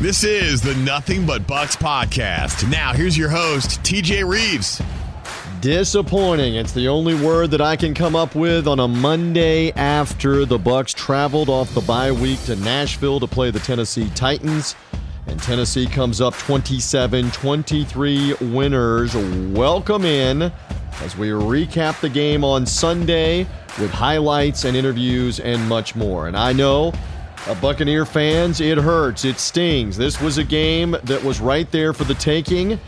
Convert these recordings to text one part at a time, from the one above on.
This is the Nothing But Bucs podcast. Now, here's your host, TJ Rives. Disappointing. It's the only word that I can come up with on a Monday after the Bucs traveled off the bye week to Nashville to play the Tennessee Titans. And Tennessee comes up 27 23 winners. Welcome in as we recap the game on Sunday with highlights and interviews and much more. And I know uh, Buccaneer fans, it hurts. It stings. This was a game that was right there for the taking.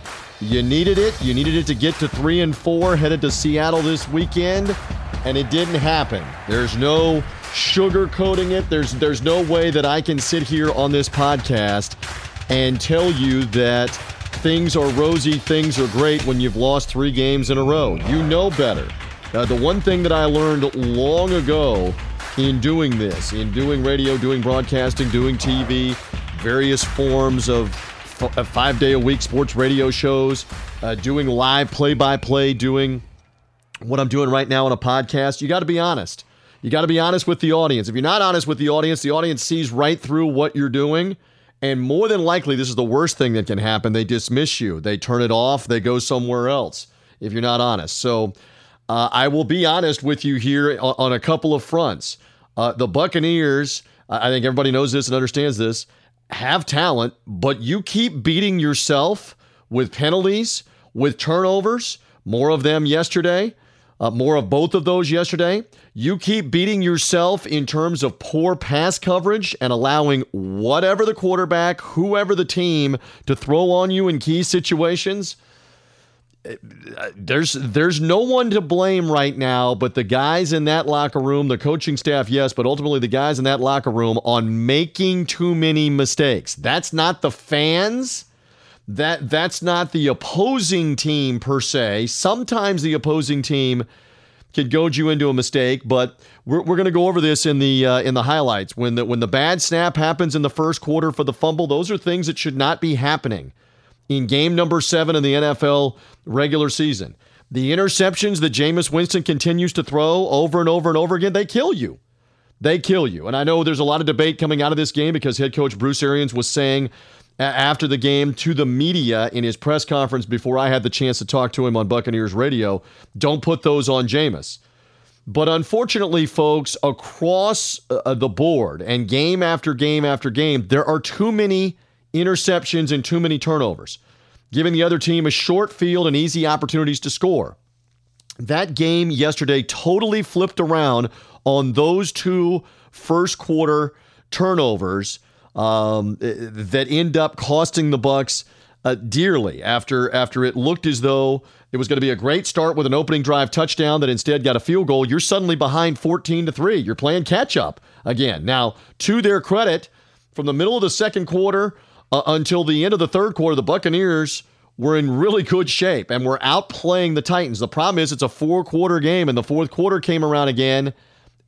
You needed it. You needed it to get to three and four, headed to Seattle this weekend, and it didn't happen. There's no sugarcoating it. There's there's no way that I can sit here on this podcast and tell you that things are rosy, things are great when you've lost three games in a row. You know better. Uh, the one thing that I learned long ago in doing this, in doing radio, doing broadcasting, doing TV, various forms of f- five day a week sports radio shows, uh, doing live play by play, doing what I'm doing right now on a podcast. You got to be honest. You got to be honest with the audience. If you're not honest with the audience, the audience sees right through what you're doing. And more than likely, this is the worst thing that can happen. They dismiss you, they turn it off, they go somewhere else if you're not honest. So, uh, I will be honest with you here on, on a couple of fronts. Uh, the Buccaneers, I think everybody knows this and understands this, have talent, but you keep beating yourself with penalties, with turnovers, more of them yesterday, uh, more of both of those yesterday. You keep beating yourself in terms of poor pass coverage and allowing whatever the quarterback, whoever the team, to throw on you in key situations there's there's no one to blame right now but the guys in that locker room, the coaching staff, yes, but ultimately the guys in that locker room on making too many mistakes. That's not the fans. That that's not the opposing team per se. Sometimes the opposing team could goad you into a mistake, but we're, we're going to go over this in the uh, in the highlights. When the when the bad snap happens in the first quarter for the fumble, those are things that should not be happening in game number seven of the NFL regular season. The interceptions that Jameis Winston continues to throw over and over and over again, they kill you. They kill you. And I know there's a lot of debate coming out of this game because head coach Bruce Arians was saying after the game to the media in his press conference before I had the chance to talk to him on Buccaneers radio, don't put those on Jameis. But unfortunately, folks, across uh, the board and game after game after game, there are too many interceptions, and too many turnovers, giving the other team a short field and easy opportunities to score. That game yesterday totally flipped around on those two first quarter turnovers um, that end up costing the Bucs uh, dearly after after it looked as though it was going to be a great start with an opening drive touchdown that instead got a field goal. You're suddenly behind 14 to 3. You're playing catch up again. Now, to their credit, from the middle of the second quarter uh, until the end of the third quarter, the Buccaneers were in really good shape and were outplaying the Titans. The problem is it's a four quarter game, and the fourth quarter came around again.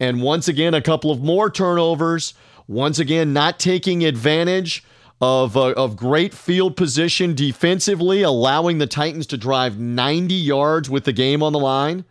And once again, a couple of more turnovers. Once again, not taking advantage of, uh, of great field position defensively, allowing the Titans to drive 90 yards with the game on the line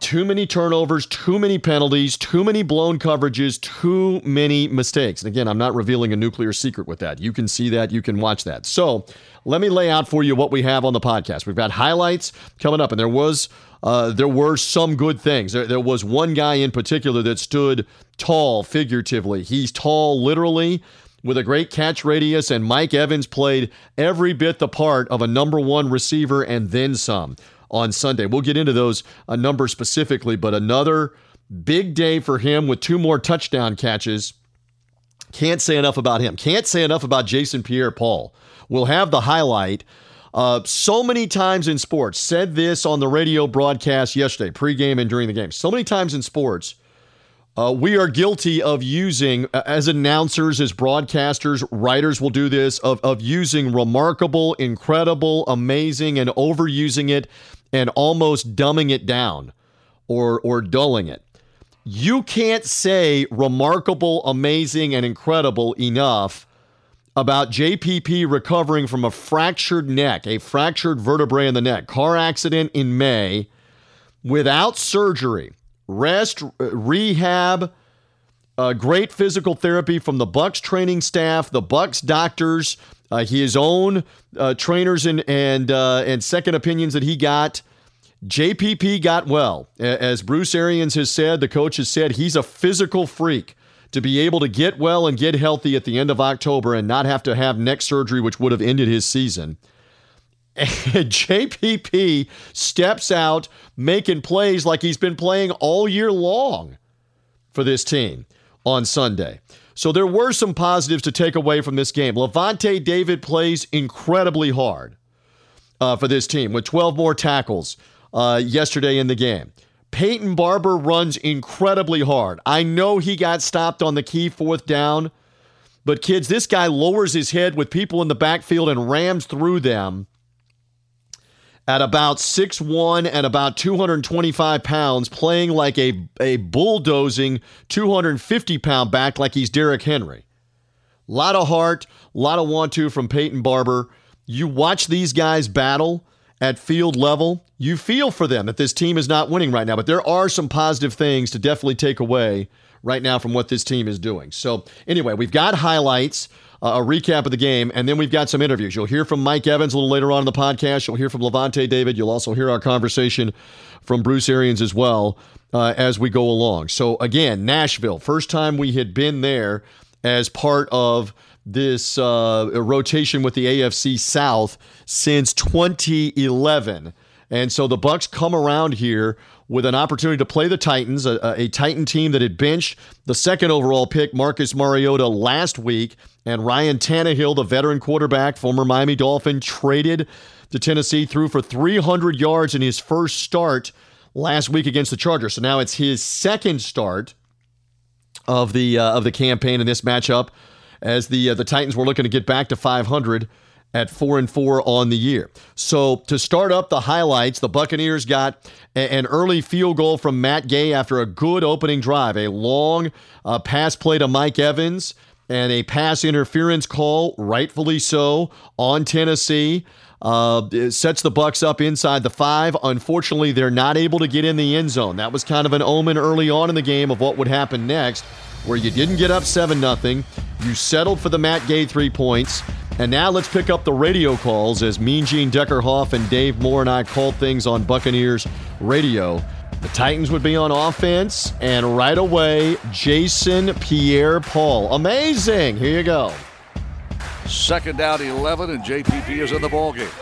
too many turnovers, too many penalties, too many blown coverages, too many mistakes. And again, I'm not revealing a nuclear secret with that. You can see that, you can watch that. So let me lay out for you what we have on the podcast. We've got highlights coming up, and there was uh, there were some good things. There, there was one guy in particular that stood tall figuratively. He's tall literally with a great catch radius, and Mike Evans played every bit the part of a number one receiver and then some on Sunday. We'll get into those uh, numbers specifically, but another big day for him with two more touchdown catches. Can't say enough about him. Can't say enough about Jason Pierre Paul. We'll have the highlight. Uh, so many times in sports, said this on the radio broadcast yesterday, pregame and during the game. So many times in sports, uh, we are guilty of using, as announcers, as broadcasters, writers will do this, of, of using remarkable, incredible, amazing, and overusing it and almost dumbing it down or, or dulling it. You can't say remarkable, amazing, and incredible enough about JPP recovering from a fractured neck, a fractured vertebrae in the neck, car accident in May without surgery, rest, rehab, Uh, great physical therapy from the Bucs training staff, the Bucs doctors, uh, his own uh, trainers and and uh, and second opinions that he got. JPP got well, as Bruce Arians has said. The coach has said he's a physical freak to be able to get well and get healthy at the end of October and not have to have neck surgery, which would have ended his season. And JPP steps out making plays like he's been playing all year long for this team on Sunday. So there were some positives to take away from this game. Lavonte David plays incredibly hard uh, for this team with 12 more tackles uh, yesterday in the game. Peyton Barber runs incredibly hard. I know he got stopped on the key fourth down, but kids, this guy lowers his head with people in the backfield and rams through them at about 6'1 and about 225 pounds, playing like a, a bulldozing 250 pound back like he's Derrick Henry. A lot of heart, a lot of want to from Peyton Barber. You watch these guys battle at field level, you feel for them that this team is not winning right now, but there are some positive things to definitely take away right now from what this team is doing. So, anyway, we've got highlights a recap of the game, and then we've got some interviews. You'll hear from Mike Evans a little later on in the podcast. You'll hear from Lavonte David. You'll also hear our conversation from Bruce Arians as well uh, as we go along. So, again, Nashville, first time we had been there as part of this uh, rotation with the AFC South since 2011. And so the Bucs come around here with an opportunity to play the Titans, a, a, Titan team that had benched the second overall pick, Marcus Mariota, last week. And Ryan Tannehill, the veteran quarterback, former Miami Dolphin, traded to Tennessee, threw for 300 yards in his first start last week against the Chargers. So now it's his second start of the uh, of the campaign in this matchup, as the uh, the Titans were looking to get back to 500 at four and four on the year. So to start up the highlights, the Buccaneers got a- an early field goal from Matt Gay after a good opening drive, a long uh, pass play to Mike Evans, and a pass interference call, rightfully so, on Tennessee. Uh, sets the Bucs up inside the five. Unfortunately, they're not able to get in the end zone. That was kind of an omen early on in the game of what would happen next, where you didn't get up seven nothing. You settled for the Matt Gay three points. And now let's pick up the radio calls as Mean Gene Deckerhoff and Dave Moore and I called things on Buccaneers radio. The Titans would be on offense, and right away, Jason Pierre Paul. Amazing. Here you go. Second down 11, and JPP is in the ballgame.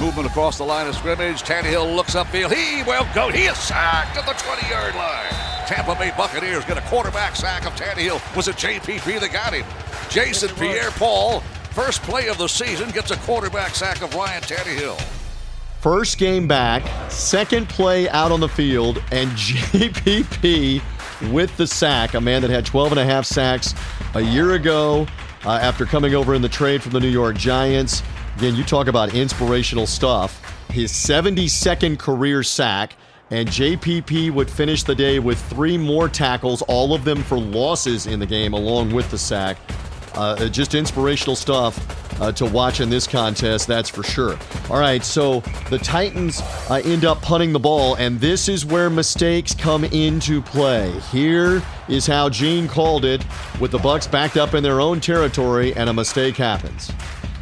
Movement across the line of scrimmage. Tannehill looks upfield. He will go. He is sacked at the 20 yard line. Tampa Bay Buccaneers get a quarterback sack of Tannehill. Was it JPP that got him? Jason Pierre Paul First play of the season gets a quarterback sack of Ryan Tannehill. First game back, second play out on the field, and JPP with the sack, a man that had 12 and a half sacks a year ago uh, after coming over in the trade from the New York Giants. Again, you talk about inspirational stuff. His 72nd career sack, and JPP would finish the day with three more tackles, all of them for losses in the game, along with the sack. Uh, just inspirational stuff uh, to watch in this contest, that's for sure. All right, so the Titans uh, end up punting the ball, and this is where mistakes come into play. Here is how Gene called it with the Bucs backed up in their own territory, and a mistake happens.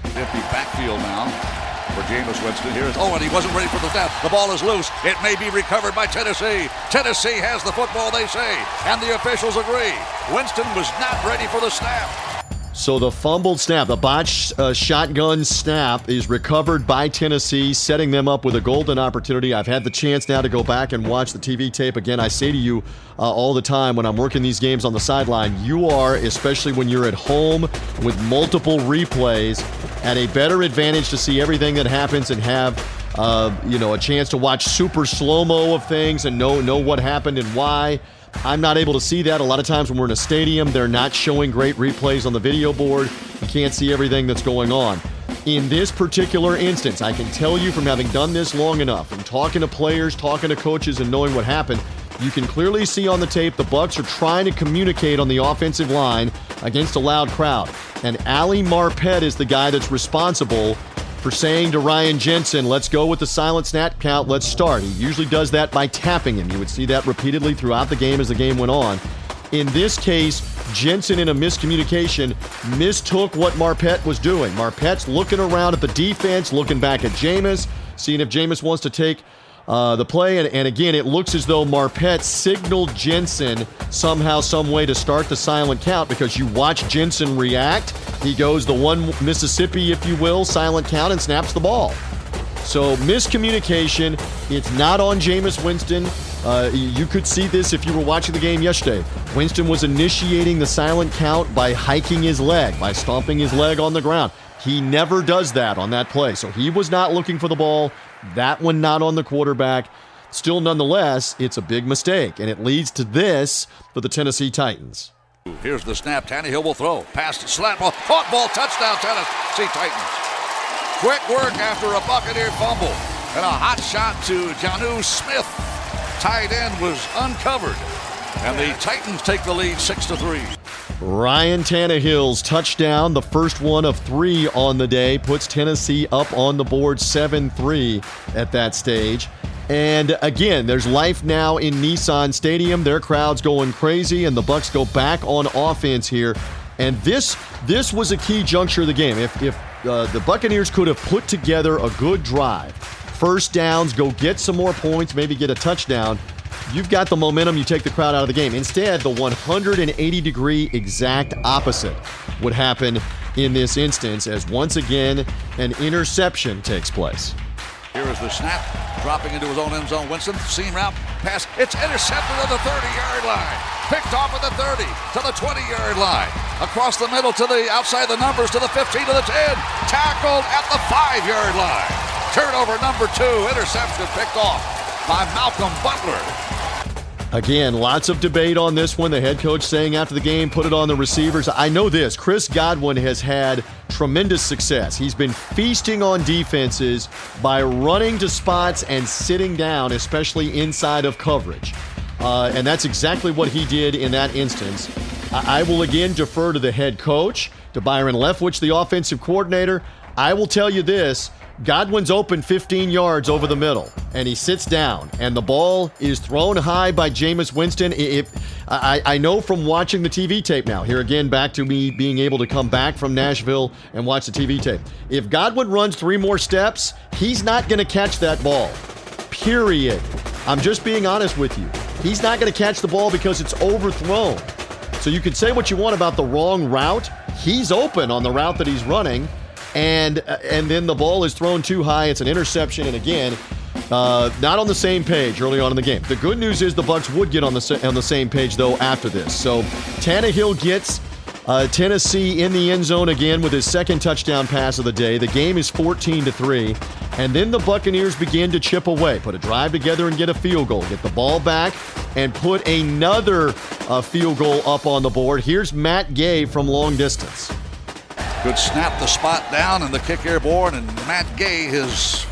Empty backfield now for Jameis Winston. Here is oh, and he wasn't ready for the snap. The ball is loose. It may be recovered by Tennessee. Tennessee has the football, they say, and the officials agree. Winston was not ready for the snap. So the fumbled snap, the botched uh, shotgun snap, is recovered by Tennessee, setting them up with a golden opportunity. I've had the chance now to go back and watch the TV tape again. I say to you uh, all the time when I'm working these games on the sideline, you are, especially when you're at home with multiple replays, at a better advantage to see everything that happens and have uh, you know a chance to watch super slow mo of things and know know what happened and why. I'm not able to see that. A lot of times when we're in a stadium, they're not showing great replays on the video board. You can't see everything that's going on. In this particular instance, I can tell you from having done this long enough, and talking to players, talking to coaches, and knowing what happened, you can clearly see on the tape the Bucs are trying to communicate on the offensive line against a loud crowd. And Ali Marpet is the guy that's responsible for saying to Ryan Jensen, let's go with the silent snap count, let's start. He usually does that by tapping him. You would see that repeatedly throughout the game as the game went on. In this case, Jensen, in a miscommunication, mistook what Marpet was doing. Marpet's looking around at the defense, looking back at Jameis, seeing if Jameis wants to take uh, the play. And, and, again, it looks as though Marpet signaled Jensen somehow, some way to start the silent count because you watch Jensen react. He goes the one Mississippi, if you will, silent count and snaps the ball. So miscommunication. It's not on Jameis Winston. Uh, you could see this if you were watching the game yesterday. Winston was initiating the silent count by hiking his leg, by stomping his leg on the ground. He never does that on that play. So he was not looking for the ball. That one not on the quarterback. Still, nonetheless, it's a big mistake, and it leads to this for the Tennessee Titans. Here's the snap. Tannehill will throw. Pass, slap ball, caught ball, touchdown, Tennessee Titans. Quick work after a Buccaneer fumble. And a hot shot to Jonnu Smith tight end was uncovered. And the Titans take the lead 6 to 3. Ryan Tannehill's touchdown, the first one of three on the day, puts Tennessee up on the board 7 3 at that stage. And again, there's life now in Nissan Stadium. Their crowd's going crazy, and the Bucks go back on offense here. And this this was a key juncture of the game. If if uh, the Buccaneers could have put together a good drive, first downs, go get some more points, maybe get a touchdown. You've got the momentum, you take the crowd out of the game. Instead, the 180 degree exact opposite would happen in this instance as once again an interception takes place. Here is the snap, dropping into his own end zone. Winston, seam route, pass. It's intercepted at the 30 yard line. Picked off at the 30 to the 20 yard line. Across the middle to the outside of the numbers to the 15 to the 10. Tackled at the 5 yard line. Turnover number two, interception picked off by Malcolm Butler. Again, lots of debate on this one. The head coach saying after the game, put it on the receivers. I know this Chris Godwin has had tremendous success. He's been feasting on defenses by running to spots and sitting down, especially inside of coverage. Uh, and that's exactly what he did in that instance. I, I will again defer to the head coach, to Byron Leftwich, the offensive coordinator. I will tell you this Godwin's open 15 yards over the middle, and he sits down, and the ball is thrown high by Jameis Winston. If, I, I know from watching the TV tape now, here again, back to me being able to come back from Nashville and watch the TV tape. If Godwin runs three more steps, he's not going to catch that ball. Period. I'm just being honest with you. He's not going to catch the ball because it's overthrown. So you can say what you want about the wrong route. He's open on the route that he's running and uh, and then the ball is thrown too high. It's an interception, and again, uh, not on the same page early on in the game. The good news is the Bucs would get on the on the same page though after this. So Tannehill gets uh, Tennessee in the end zone again with his second touchdown pass of the day. The game is 14 to three, and then the Buccaneers begin to chip away, put a drive together and get a field goal, get the ball back, and put another uh, field goal up on the board. Here's Matt Gay from long distance. Good snap the spot down and the kick airborne, and Matt Gay is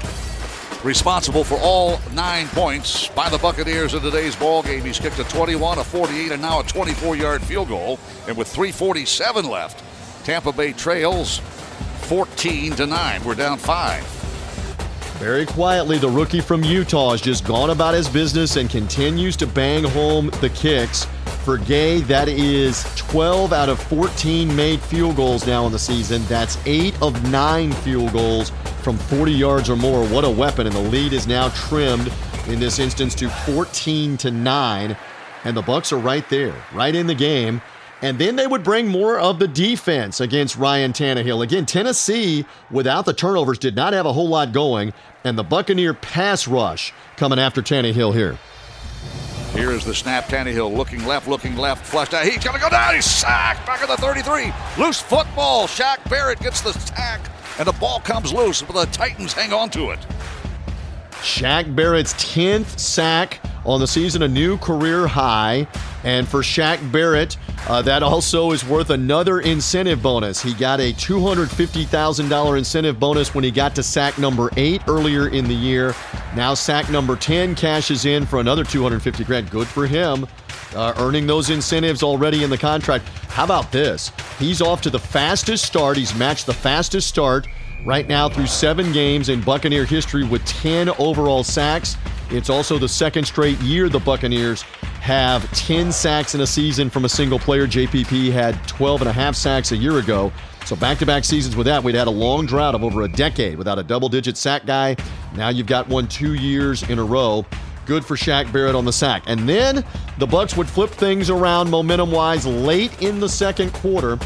responsible for all nine points by the Buccaneers in today's ball game. He's kicked a 21, a 48, and now a 24-yard field goal. And with 3:47 left, Tampa Bay trails 14 to nine. We're down five. Very quietly, the rookie from Utah has just gone about his business and continues to bang home the kicks. For Gay, that is 12 out of 14 made field goals now in the season. That's eight of nine field goals from 40 yards or more. What a weapon. And the lead is now trimmed in this instance to 14 to 9. And the Bucks are right there, right in the game. And then they would bring more of the defense against Ryan Tannehill. Again, Tennessee, without the turnovers, did not have a whole lot going. And the Buccaneer pass rush coming after Tannehill here. Here is the snap. Tannehill looking left, looking left, flushed out. He's going to go down. He's sacked back at the 33. Loose football. Shaq Barrett gets the sack, and the ball comes loose, but the Titans hang on to it. Shaq Barrett's 10th sack on the season, a new career high. And for Shaq Barrett, uh, that also is worth another incentive bonus. He got a $250,000 incentive bonus when he got to sack number eight earlier in the year. Now sack number 10 cashes in for another 250 grand. Good for him. Uh, earning those incentives already in the contract. How about this? He's off to the fastest start. He's matched the fastest start right now through seven games in Buccaneer history with 10 overall sacks. It's also the second straight year the Buccaneers have 10 sacks in a season from a single player. JPP had 12 and a half sacks a year ago. So back to back seasons with that, we'd had a long drought of over a decade without a double digit sack guy. Now you've got one two years in a row. Good for Shaq Barrett on the sack. And then the Bucs would flip things around momentum wise late in the second quarter.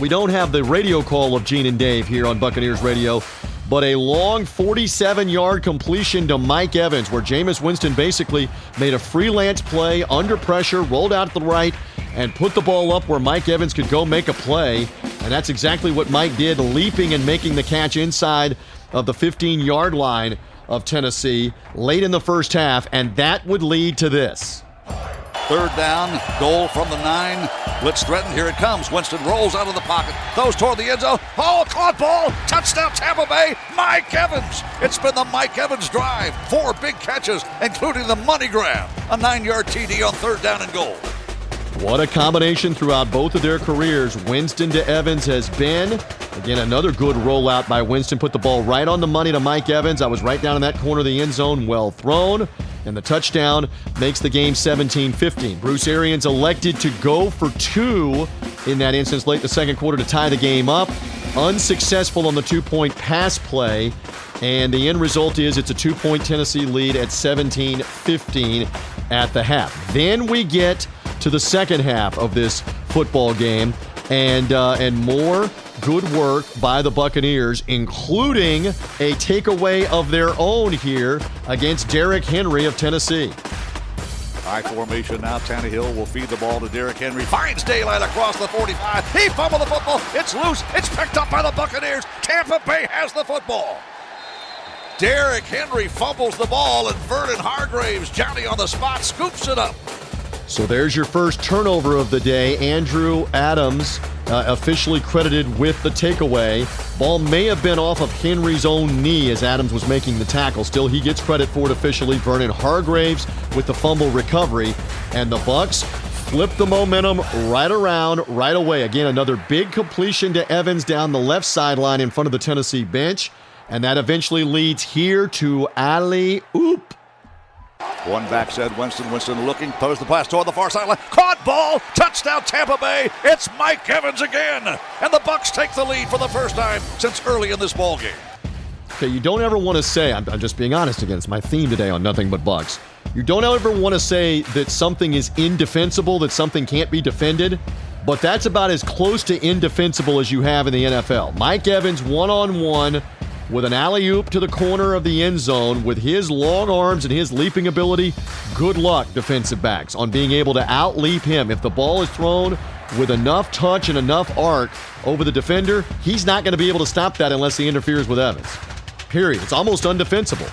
We don't have the radio call of Gene and Dave here on Buccaneers Radio, but a long 47 yard completion to Mike Evans, where Jameis Winston basically made a freelance play under pressure, rolled out to the right, and put the ball up where Mike Evans could go make a play. And that's exactly what Mike did, leaping and making the catch inside of the 15 yard line of Tennessee late in the first half. And that would lead to this. Third down, goal from the nine. Blitz threatened. Here it comes. Winston rolls out of the pocket, throws toward the end zone. Oh, caught ball. Touchdown, Tampa Bay. Mike Evans. It's been the Mike Evans drive. Four big catches, including the money grab. A nine yard TD on third down and goal. What a combination throughout both of their careers. Winston to Evans has been. Again, another good rollout by Winston. Put the ball right on the money to Mike Evans. I was right down in that corner of the end zone. Well thrown. And the touchdown makes the game 17 15. Bruce Arians elected to go for two in that instance late the second quarter to tie the game up. Unsuccessful on the two point pass play. And the end result is it's a two point Tennessee lead at 17 15 at the half. Then we get to the second half of this football game, and uh, and more good work by the Buccaneers, including a takeaway of their own here against Derrick Henry of Tennessee. High formation now. Tannehill will feed the ball to Derrick Henry. Finds daylight across the 45. He fumbled the football. It's loose. It's picked up by the Buccaneers. Tampa Bay has the football. Derrick Henry fumbles the ball, and Vernon Hargreaves, Johnny on the spot, scoops it up. So there's your first turnover of the day. Andrew Adams uh, officially credited with the takeaway. Ball may have been off of Henry's own knee as Adams was making the tackle. Still, he gets credit for it officially. Vernon Hargreaves with the fumble recovery. And the Bucs flip the momentum right around right away. Again, another big completion to Evans down the left sideline in front of the Tennessee bench. And that eventually leads here to alley oop. One back said Winston. Winston looking, throws the pass toward the far sideline. Caught ball, touchdown Tampa Bay. It's Mike Evans again, and the Bucs take the lead for the first time since early in this ball game. Okay, you don't ever want to say. I'm, I'm just being honest again. It's my theme today on Nothing But Bucs. You don't ever want to say that something is indefensible, that something can't be defended. But that's about as close to indefensible as you have in the NFL. Mike Evans one on one with an alley oop to the corner of the end zone with his long arms and his leaping ability. Good luck, defensive backs, on being able to outleap him. If the ball is thrown with enough touch and enough arc over the defender, he's not going to be able to stop that unless he interferes with Evans. Period. It's almost undefensible,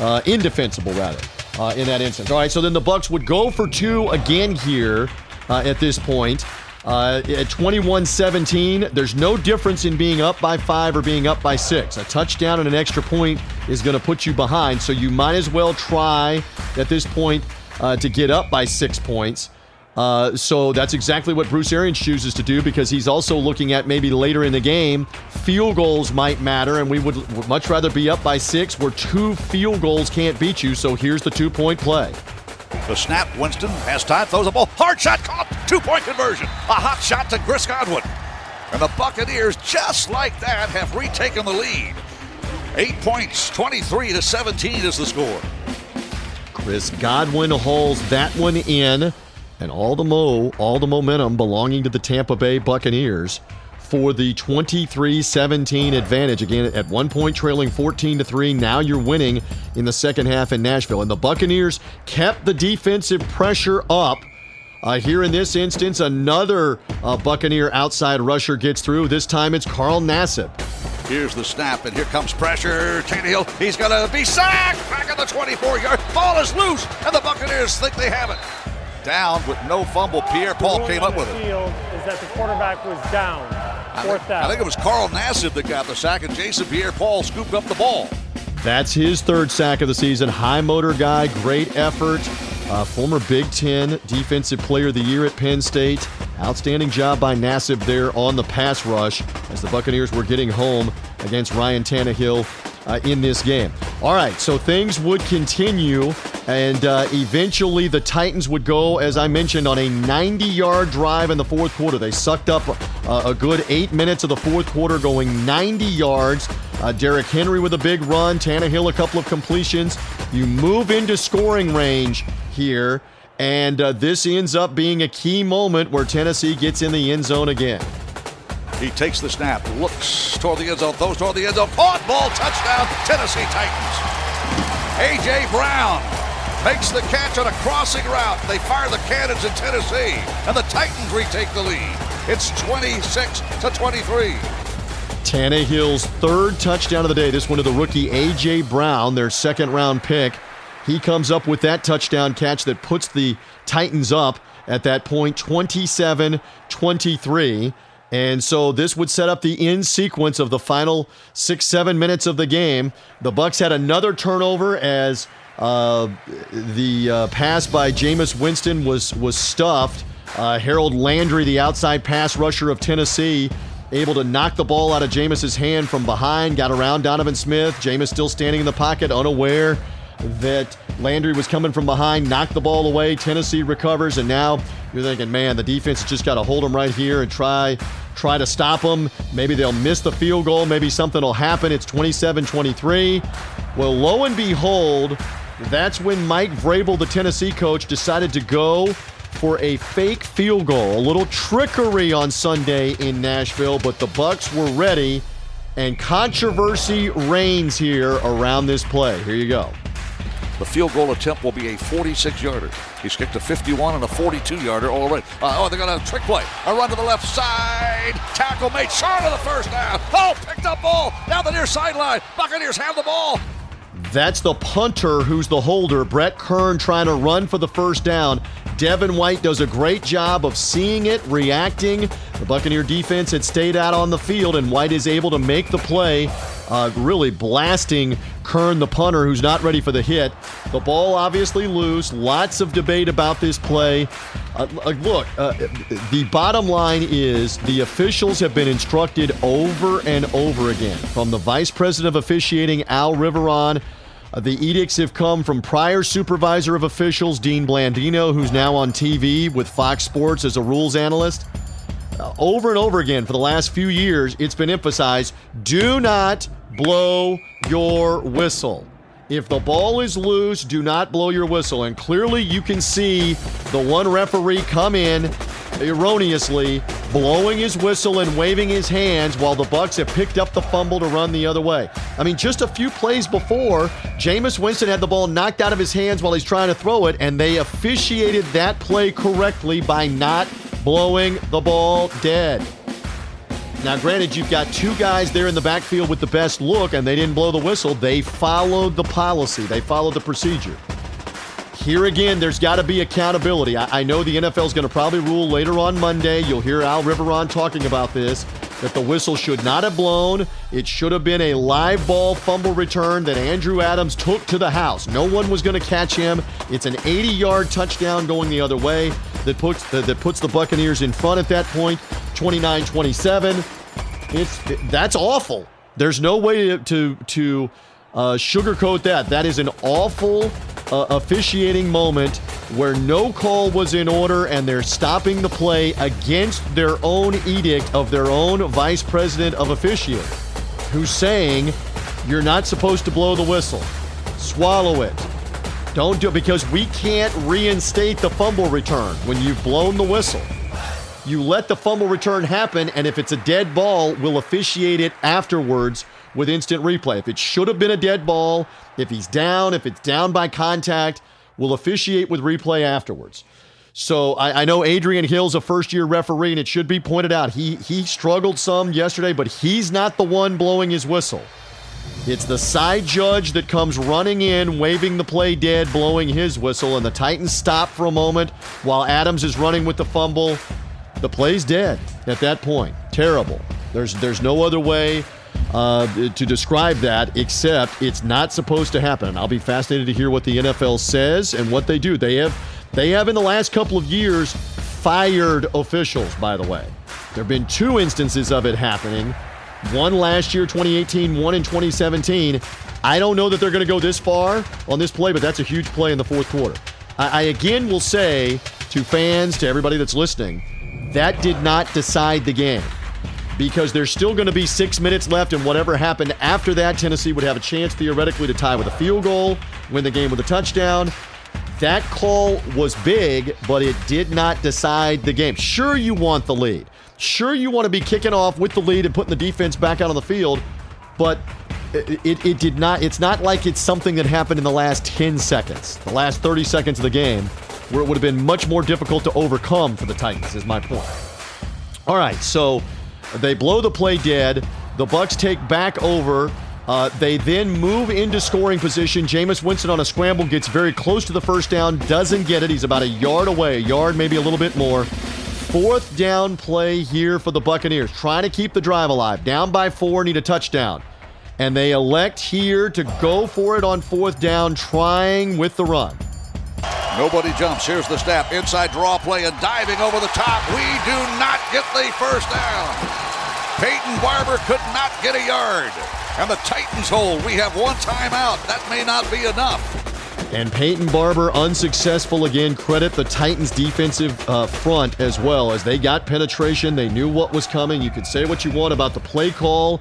uh, indefensible rather, uh, in that instance. All right, so then the Bucs would go for two again here uh, at this point. Uh, at 21 17, there's no difference in being up by five or being up by six. A touchdown and an extra point is going to put you behind, so you might as well try at this point uh, to get up by six points. Uh, so that's exactly what Bruce Arians chooses to do because he's also looking at maybe later in the game, field goals might matter, and we would, much rather be up by six where two field goals can't beat you. So here's the two point play. The snap, Winston has time, throws a ball, hard shot caught, two point conversion, a hot shot to Chris Godwin. And the Buccaneers, just like that, have retaken the lead. Eight points, 23 to 17 is the score. Chris Godwin hauls that one in, and all the mo, all the momentum belonging to the Tampa Bay Buccaneers for the 23-17 advantage. Again, at one point trailing 14 to 3. Now you're winning in the second half in Nashville. And the Buccaneers kept the defensive pressure up. Uh, here in this instance, another uh, Buccaneer outside rusher gets through. This time it's Carl Nassib. Here's the snap, and here comes pressure. Tannehill, he's going to be sacked back at the 24 yard. Ball is loose, and the Buccaneers think they have it. Down with no fumble. Pierre Paul came up with it. Field is that the quarterback was down. I think, I think, it was Carl Nassib that got the sack, and Jason Pierre Paul scooped up the ball. That's his third sack of the season. High motor guy, great effort. Uh, former Big Ten Defensive Player of the Year at Penn State. Outstanding job by Nassib there on the pass rush as the Buccaneers were getting home against Ryan Tannehill uh, in this game. All right, so things would continue, and uh, eventually the Titans would go, as I mentioned, on a 90 yard drive in the fourth quarter. They sucked up uh, a good eight minutes of the fourth quarter, going 90 yards. Uh, Derrick Henry with a big run, Tannehill a couple of completions. You move into scoring range here, and uh, this ends up being a key moment where Tennessee gets in the end zone again. He takes the snap, looks toward the end zone, throws toward the end zone, caught ball, touchdown, Tennessee Titans. A.J. Brown makes the catch on a crossing route. They fire the cannons in Tennessee, and the Titans retake the lead. It's 26 to 23. Tannehill's third touchdown of the day. This one to the rookie A.J. Brown, their second round pick. He comes up with that touchdown catch that puts the Titans up at that point 27 23. And so this would set up the end sequence of the final six, seven minutes of the game. The Bucs had another turnover as uh, the uh, pass by Jameis Winston was was stuffed. Uh, Harold Landry, the outside pass rusher of Tennessee, able to knock the ball out of Jameis's hand from behind, got around Donovan Smith. Jameis still standing in the pocket, unaware that Landry was coming from behind, knocked the ball away. Tennessee recovers, and now you're thinking, man, the defense has just got to hold them right here and try try to stop them. Maybe they'll miss the field goal. Maybe something will happen. It's 27-23. Well, lo and behold, that's when Mike Vrabel, the Tennessee coach, decided to go for a fake field goal. A little trickery on Sunday in Nashville, but the Bucs were ready, and controversy reigns here around this play. Here you go. The field goal attempt will be a 46 yarder. He's kicked a 51 and a 42 yarder already. Uh, oh, they got a trick play. A run to the left side. Tackle made short of the first down. Oh, picked up ball down the near sideline. Buccaneers have the ball. That's the punter who's the holder. Brett Kern trying to run for the first down. Devin White does a great job of seeing it, reacting. The Buccaneer defense had stayed out on the field, and White is able to make the play, uh, really blasting Kern, the punter, who's not ready for the hit. The ball obviously loose. Lots of debate about this play. Uh, uh look, uh, the bottom line is the officials have been instructed over and over again from the vice president of officiating, Al Riveron the edicts have come from prior supervisor of officials, Dean Blandino, who's now on TV with Fox Sports as a rules analyst. Uh, over and over again for the last few years, it's been emphasized do not blow your whistle. If the ball is loose, do not blow your whistle. And clearly, you can see the one referee come in erroneously, blowing his whistle and waving his hands while the Bucs have picked up the fumble to run the other way. I mean, just a few plays before, Jameis Winston had the ball knocked out of his hands while he's trying to throw it, and they officiated that play correctly by not blowing the ball dead. Now, granted, you've got two guys there in the backfield with the best look, and they didn't blow the whistle. They followed the policy, they followed the procedure. Here again, there's got to be accountability. I, I know the NFL is going to probably rule later on Monday. You'll hear Al Riveron talking about this that the whistle should not have blown. It should have been a live ball fumble return that Andrew Adams took to the house. No one was going to catch him. It's an 80 yard touchdown going the other way that puts, that, that puts the Buccaneers in front at that point, 29 27. It's, that's awful. There's no way to, to, to uh, sugarcoat that. That is an awful uh, officiating moment where no call was in order and they're stopping the play against their own edict of their own vice president of officiating, who's saying you're not supposed to blow the whistle. Swallow it. Don't do it because we can't reinstate the fumble return when you've blown the whistle. You let the fumble return happen, and if it's a dead ball, we'll officiate it afterwards with instant replay. If it should have been a dead ball, if he's down, if it's down by contact, we'll officiate with replay afterwards. So I, I know Adrian Hill's a first year referee, and it should be pointed out he he struggled some yesterday, but he's not the one blowing his whistle. It's the side judge that comes running in, waving the play dead, blowing his whistle, and the Titans stop for a moment while Adams is running with the fumble. The play's dead at that point. Terrible. There's there's no other way uh, to describe that, except it's not supposed to happen. I'll be fascinated to hear what the NFL says and what they do. They have they have in the last couple of years fired officials, by the way. There have been two instances of it happening. One last year, 2018, one in 2017. I don't know that they're going to go this far on this play, but that's a huge play in the fourth quarter. I, I again will say to fans, to everybody that's listening, that did not decide the game because there's still going to be six minutes left, and whatever happened after that, Tennessee would have a chance theoretically to tie with a field goal, win the game with a touchdown. That call was big, but it did not decide the game. Sure, you want the lead. Sure, you want to be kicking off with the lead and putting the defense back out on the field, but it, it, it, did not. It's not like it's something that happened in the last 10 seconds, the last 30 seconds of the game, where it would have been much more difficult to overcome for the Titans, is my point. All right, so they blow the play dead. The Bucs take back over. Uh, they then move into scoring position. Jameis Winston on a scramble gets very close to the first down, doesn't get it. He's about a yard away, a yard, maybe a little bit more. Fourth down play here for the Buccaneers, trying to keep the drive alive. Down by four, need a touchdown. And they elect here to go for it on fourth down, trying with the run. Nobody jumps. Here's the snap. Inside draw play and diving over the top. We do not get the first down. Peyton Barber could not get a yard. And the Titans hold. We have one timeout. That may not be enough. And Peyton Barber unsuccessful again. Credit the Titans defensive uh, front as well as they got penetration. They knew what was coming. You could say what you want about the play call,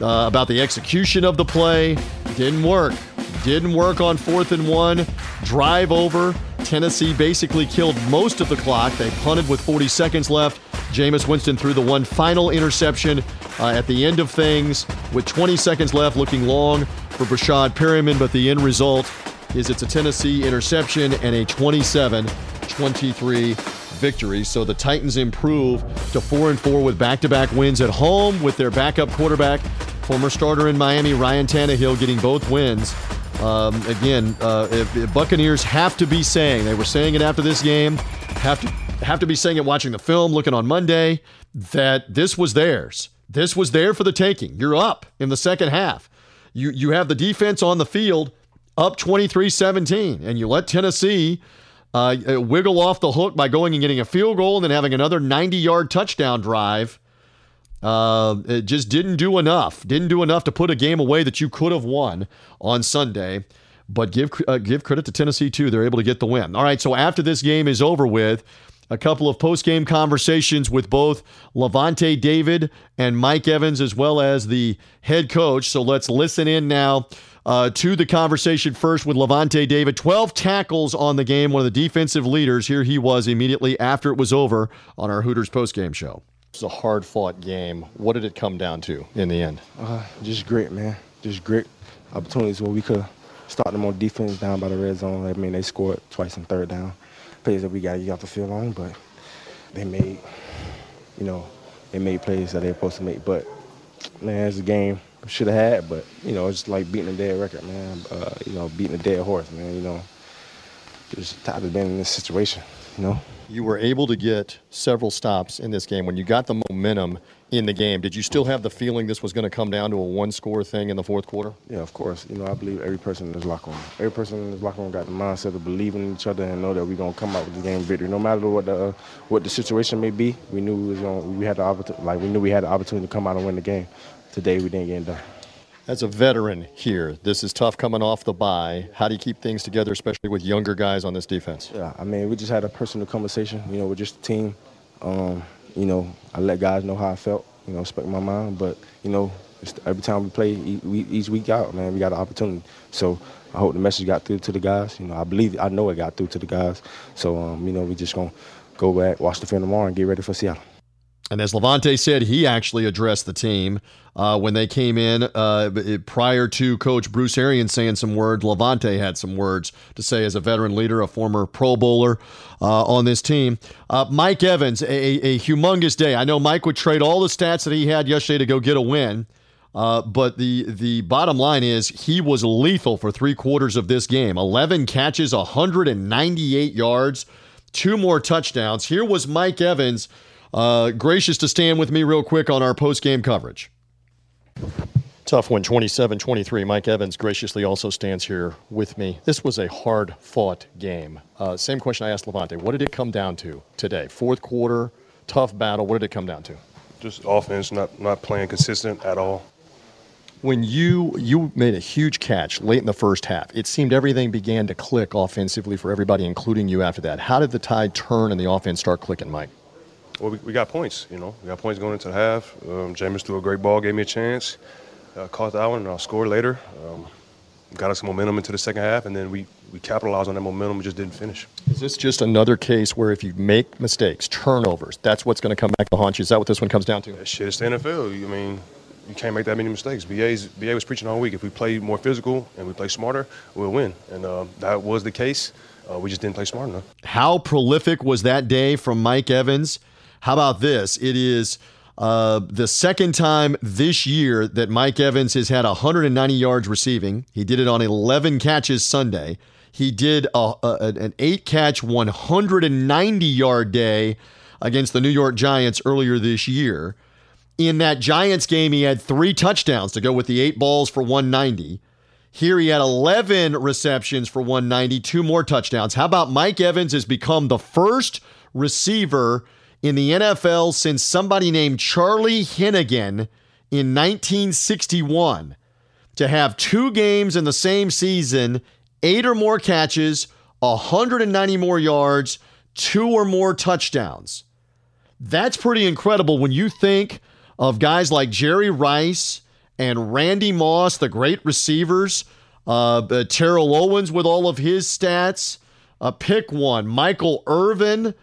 uh, about the execution of the play. Didn't work. Didn't work on fourth and one. Drive over. Tennessee basically killed most of the clock. They punted with 40 seconds left. Jameis Winston threw the one final interception uh, at the end of things with 20 seconds left, looking long for Breshad Perriman, but the end result is it's a Tennessee interception and a 27-23 victory. So the Titans improve to 4 and 4 with back-to-back wins at home with their backup quarterback, former starter in Miami Ryan Tannehill getting both wins. Um, again, uh, if, if Buccaneers have to be saying they were saying it after this game, have to have to be saying it watching the film, looking on Monday, that this was theirs. This was there for the taking. You're up in the second half. You you have the defense on the field up 23 17. And you let Tennessee uh, wiggle off the hook by going and getting a field goal and then having another 90 yard touchdown drive. Uh, it just didn't do enough. Didn't do enough to put a game away that you could have won on Sunday. But give uh, give credit to Tennessee too; they're able to get the win. All right. So after this game is over with, a couple of post game conversations with both Lavonte David and Mike Evans, as well as the head coach. So let's listen in now uh, to the conversation first with Lavonte David. 12 tackles on the game, one of the defensive leaders. Here he was immediately after it was over on our Hooters postgame show. It's a hard fought game. What did it come down to in the end? Uh, just grit, man. Just grit. Opportunities where we could start them on defense down by the red zone. I mean, they scored twice in third down. Plays that we got to get off the field on, but they made, you know, they made plays that they're supposed to make. But, man, it's a game we should have had, but you know, it's like beating a dead record, man. Uh, you know, beating a dead horse, man. You know, just tired of being in this situation. You know. You were able to get several stops in this game. When you got the momentum in the game, did you still have the feeling this was going to come down to a one-score thing in the fourth quarter? Yeah, of course. You know, I believe every person in this locker room, every person in this locker room got the mindset of believing in each other and know that we're gonna come out with the game victory, no matter what the uh, what the situation may be. We knew we was going we had the opportunity, like we knew we had the opportunity to come out and win the game. Today we didn't get it done. As a veteran here, this is tough coming off the bye. How do you keep things together, especially with younger guys on this defense? Yeah, I mean, we just had a personal conversation, you know, with just the team. Um, you know, I let guys know how I felt, you know, speak my mind. But, you know, every time we play each week out, man, we got an opportunity. So I hope the message got through to the guys. You know, I believe, I know it got through to the guys. So, um, you know, we just going to go back, watch the film tomorrow, and get ready for Seattle. And as Lavonte said, he actually addressed the team uh, when they came in uh, prior to Coach Bruce Arians saying some words. Lavonte had some words to say as a veteran leader, a former Pro Bowler uh, on this team. Uh, Mike Evans, a, a, humongous day. I know Mike would trade all the stats that he had yesterday to go get a win. Uh, but the the bottom line is he was lethal for three quarters of this game. 11 catches, 198 yards, two more touchdowns. Here was Mike Evans uh, gracious to stand with me real quick on our post game coverage. Tough one, 27 23. Mike Evans graciously also stands here with me. This was a hard fought game. Uh, same question I asked Lavonte. What did it come down to today? Fourth quarter, tough battle. What did it come down to? just offense, not not playing consistent at all. When you you made a huge catch late in the first half, it seemed everything began to click offensively for everybody, including you. After that, how did the tide turn and the offense start clicking, Mike? Well, we, we got points. You know, we got points going into the half. Um, Jameis threw a great ball, gave me a chance, uh, caught that one, and I'll score later. Um, got us some momentum into the second half, and then we, we capitalized on that momentum. We just didn't finish. Is this just another case where if you make mistakes, turnovers, that's what's going to come back to haunt you? Is that what this one comes down to? That shit, it's the NFL. I mean, you can't make that many mistakes. BA's, BA was preaching all week. If we play more physical and we play smarter, we'll win. And uh, that was the case. Uh, we just didn't play smart enough. How prolific was that day from Mike Evans? How about this? It is uh, the second time this year that Mike Evans has had 190 yards receiving. He did it on 11 catches Sunday. He did a, a, an eight catch, 190 yard day against the New York Giants earlier this year. In that Giants game, he had three touchdowns to go with the eight balls for 190. Here he had 11 receptions for 190, two more touchdowns. How about Mike Evans has become the first receiver in the NFL since somebody named Charlie Hennigan in 1961 to have two games in the same season, eight or more catches, 190 more yards, two or more touchdowns. That's pretty incredible when you think of guys like Jerry Rice and Randy Moss, the great receivers, uh, uh Terrell Owens with all of his stats. Uh, pick one Michael Irvin,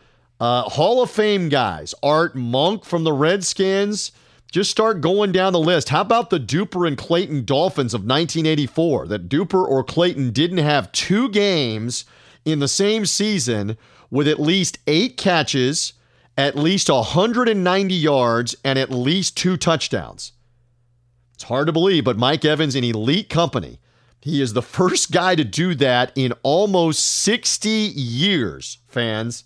uh, Hall of Fame guys, Art Monk from the Redskins. Just start going down the list. How about the Duper and Clayton Dolphins of 1984? That Duper or Clayton didn't have two games in the same season with at least eight catches, at least 190 yards, and at least two touchdowns. It's hard to believe, but Mike Evans in elite company. He is the first guy to do that in almost 60 years, fans.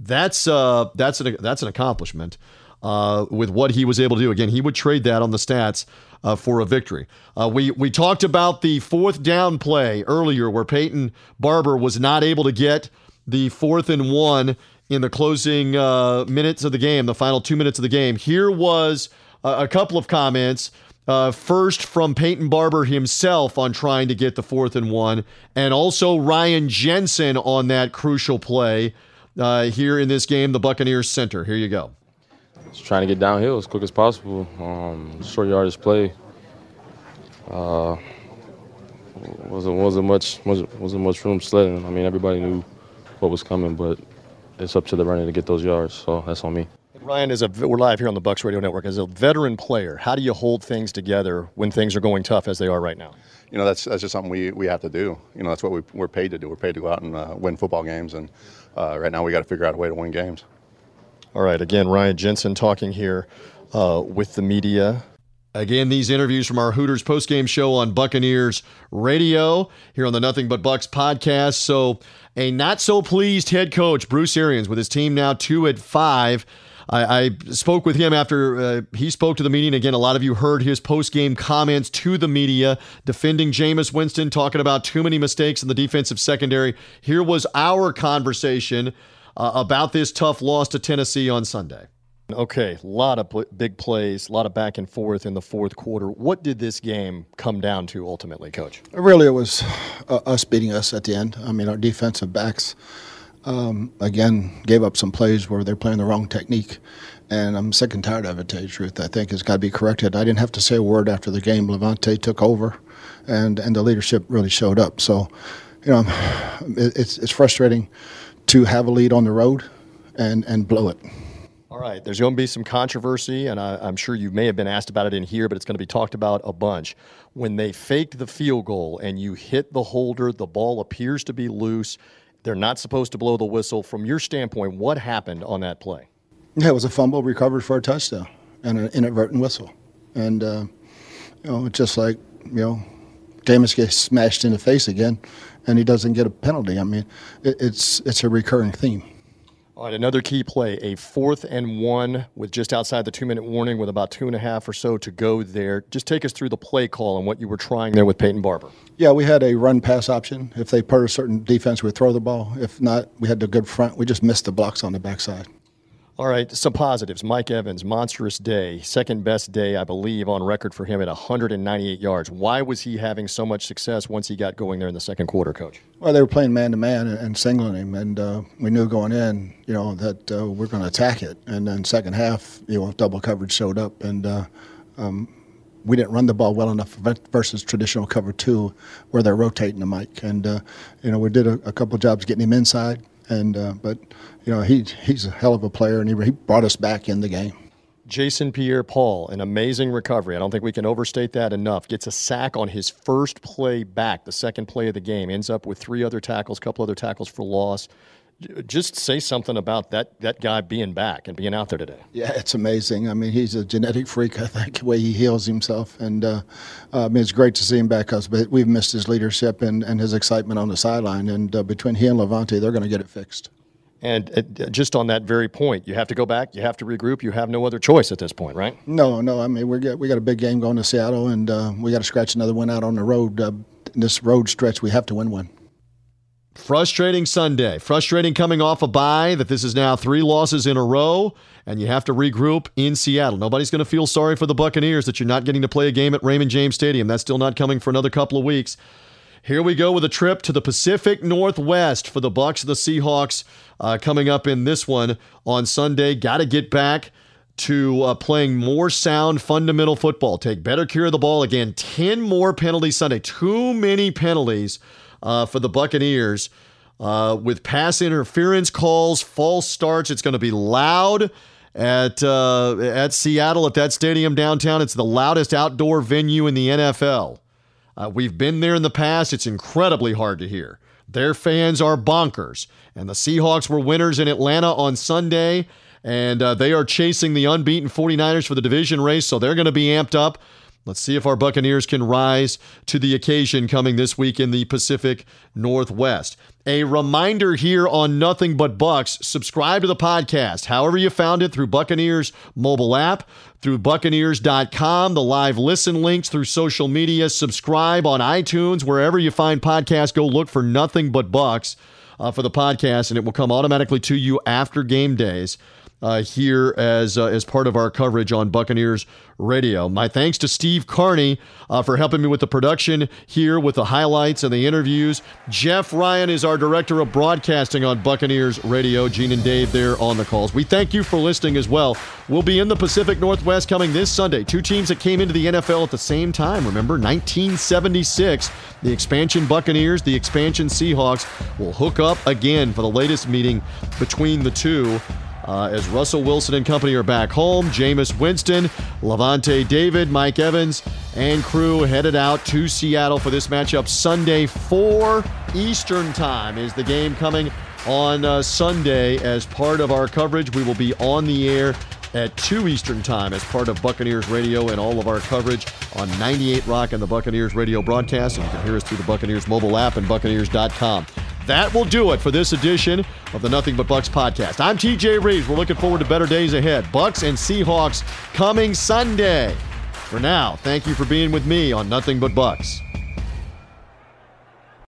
That's uh that's an that's an accomplishment uh, with what he was able to do. Again, he would trade that on the stats uh, for a victory. Uh, we we talked about the fourth down play earlier, where Peyton Barber was not able to get the fourth and one in the closing uh, minutes of the game, the final two minutes of the game. Here was a, a couple of comments. Uh, first from Peyton Barber himself on trying to get the fourth and one, and also Ryan Jensen on that crucial play uh, here in this game, the Buccaneers center. Here you go. Just trying to get downhill as quick as possible. Um, short yardage play. Uh, wasn't wasn't much wasn't much room sledding. I mean, everybody knew what was coming, but it's up to the runner to get those yards. So that's on me. Ryan, is a we're live here on the Bucs Radio Network. As a veteran player, how do you hold things together when things are going tough as they are right now? You know, that's that's just something we, we have to do. You know, that's what we, we're paid to do. We're paid to go out and uh, win football games, and uh, right now we got to figure out a way to win games. All right. Again, Ryan Jensen talking here uh, with the media. Again, these interviews from our Hooters postgame show on Buccaneers Radio here on the Nothing But Bucs podcast. So, a not so pleased head coach, Bruce Arians, with his team now two at five. I, I spoke with him after uh, he spoke to the media. And again, a lot of you heard his post game comments to the media defending Jameis Winston, talking about too many mistakes in the defensive secondary. Here was our conversation uh, about this tough loss to Tennessee on Sunday. Okay, a lot of pl- big plays, a lot of back and forth in the fourth quarter. What did this game come down to ultimately, Coach? Really, it was uh, us beating us at the end. I mean, our defensive backs, um, again, gave up some plays where they're playing the wrong technique. And I'm sick and tired of it, to tell you the truth. I think it's got to be corrected. I didn't have to say a word after the game. Lavonte took over, and, and the leadership really showed up. So, you know, it's, it's frustrating to have a lead on the road and, and blow it. All right, there's going to be some controversy, and I, am sure you may have been asked about it in here, but it's going to be talked about a bunch. When they faked the field goal and you hit the holder, the ball appears to be loose. They're not supposed to blow the whistle. From your standpoint, what happened on that play? Yeah, it was a fumble recovered for a touchdown and an inadvertent whistle. And, uh, you know, just like, you know, Jameis gets smashed in the face again and he doesn't get a penalty. I mean, it, it's it's a recurring theme. All right, another key play, a fourth and one with just outside the two minute warning with about two and a half or so to go there. Just take us through the play call and what you were trying there with Peyton Barber. Yeah, we had a run pass option. If they put a certain defense, we would throw the ball. If not, we had the good front. We just missed the blocks on the backside. All right, some positives. Mike Evans, monstrous day, second best day, I believe, on record for him at 198 yards. Why was he having so much success once he got going there in the second quarter, Coach? Well, they were playing man to man and singling him, and uh, we knew going in, you know, that uh, we're going to attack it. And then second half, you know, double coverage showed up, and uh, um, we didn't run the ball well enough versus traditional cover two, where they're rotating the Mike. And uh, you know, we did a, a couple jobs getting him inside, and uh, but you know, he he's a hell of a player, and he, he brought us back in the game. Jason Pierre Paul, an amazing recovery. I don't think we can overstate that enough. Gets a sack on his first play back, the second play of the game. Ends up with three other tackles, couple other tackles for loss just say something about that that guy being back and being out there today. Yeah, it's amazing. I mean, he's a genetic freak. I think the way he heals himself, and uh, I mean, it's great to see him back. Us, but we've missed his leadership and, and his excitement on the sideline. And uh, between he and Lavonte, they're going to get it fixed. And uh, just on that very point, you have to go back. You have to regroup. You have no other choice at this point, right? No, no. I mean, we got we got a big game going to Seattle, and uh, we got to scratch another one out on the road. Uh, this road stretch, we have to win one. Frustrating Sunday. Frustrating coming off a bye that this is now three losses in a row, and you have to regroup in Seattle. Nobody's going to feel sorry for the Buccaneers that you're not getting to play a game at Raymond James Stadium. That's still not coming for another couple of weeks. Here we go with a trip to the Pacific Northwest for the Bucs, the Seahawks, uh, coming up in this one on Sunday. Got to get back to uh, playing more sound fundamental football. Take better care of the ball again. Ten more penalties Sunday. Too many penalties uh, for the Buccaneers. Uh, with pass interference calls, false starts, it's going to be loud at uh, at Seattle at that stadium downtown. It's the loudest outdoor venue in the NFL. Uh, we've been there in the past. It's incredibly hard to hear. Their fans are bonkers, and the Seahawks were winners in Atlanta on Sunday, and uh, they are chasing the unbeaten 49ers for the division race, so they're going to be amped up. Let's see if our Buccaneers can rise to the occasion coming this week in the Pacific Northwest. A reminder here on Nothing But Bucs subscribe to the podcast, however you found it, through Buccaneers mobile app, through Buccaneers.com, the live listen links through social media. Subscribe on iTunes, wherever you find podcasts. Go look for Nothing But Bucs uh, for the podcast, and it will come automatically to you after game days uh, here as uh, as part of our coverage on Buccaneers Radio. My thanks to Steve Carney uh, for helping me with the production here with the highlights and the interviews. Jeff Ryan is our director of broadcasting on Buccaneers Radio. Gene and Dave there on the calls. We thank you for listening as well. We'll be in the Pacific Northwest coming this Sunday. Two teams that came into the NFL at the same time. Remember, 1976. The expansion Buccaneers, the expansion Seahawks will hook up again for the latest meeting between the two. Uh, as Russell Wilson and company are back home, Jameis Winston, Lavonte David, Mike Evans, and crew headed out to Seattle for this matchup Sunday, 4 Eastern Time is the game coming on uh, Sunday as part of our coverage. We will be on the air at 2 Eastern Time as part of Buccaneers Radio and all of our coverage on 98 Rock and the Buccaneers radio broadcast. And you can hear us through the Buccaneers mobile app and Buccaneers.com. That will do it for this edition of the Nothing But Bucs podcast. I'm TJ Rives. We're looking forward to better days ahead. Bucs and Seahawks coming Sunday. For now, thank you for being with me on Nothing But Bucs.